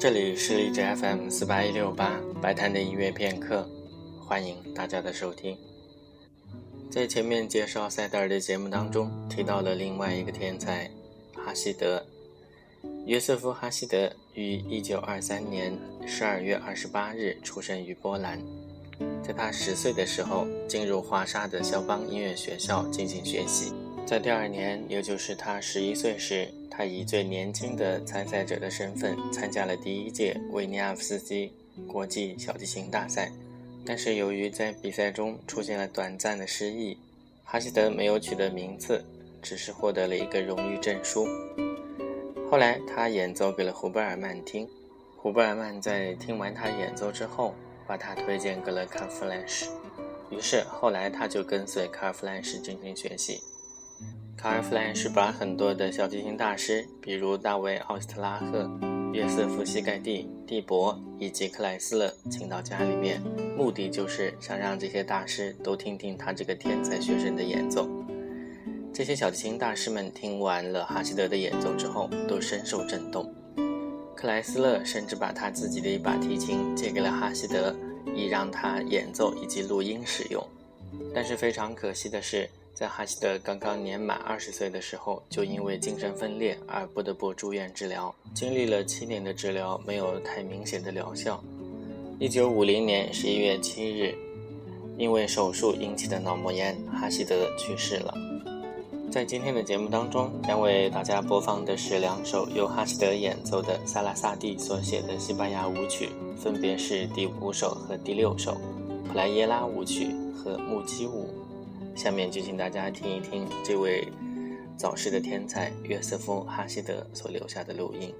这里是荔枝 FM 四八一六八白谈的音乐片刻，欢迎大家的收听。在前面介绍塞德尔的节目当中，提到了另外一个天才哈希德。约瑟夫·哈希德于一九二三年十二月二十八日出生于波兰。在他十岁的时候，进入华沙的肖邦音乐学校进行学习。在第二年，也就是他十一岁时，他以最年轻的参赛者的身份参加了第一届维尼亚夫斯基国际小提琴大赛。但是由于在比赛中出现了短暂的失忆，哈希德没有取得名次，只是获得了一个荣誉证书。后来他演奏给了胡贝尔曼听，胡贝尔曼在听完他演奏之后。把他推荐给了卡尔弗兰什，于是后来他就跟随卡尔弗兰什进行学习。卡尔弗兰是把很多的小提琴大师，比如大卫奥斯特拉赫、约瑟夫西盖蒂、蒂博以及克莱斯勒请到家里面，目的就是想让这些大师都听听他这个天才学生的演奏。这些小提琴大师们听完了哈希德的演奏之后，都深受震动。克莱斯勒甚至把他自己的一把提琴借给了哈希德，以让他演奏以及录音使用。但是非常可惜的是，在哈希德刚刚年满二十岁的时候，就因为精神分裂而不得不住院治疗。经历了七年的治疗，没有太明显的疗效。一九五零年十一月七日，因为手术引起的脑膜炎，哈希德去世了。在今天的节目当中，将为大家播放的是两首由哈希德演奏的萨拉萨蒂所写的西班牙舞曲，分别是第五首和第六首《普莱耶拉舞曲》和《木屐舞》。下面就请大家听一听这位早逝的天才约瑟夫·哈希德所留下的录音。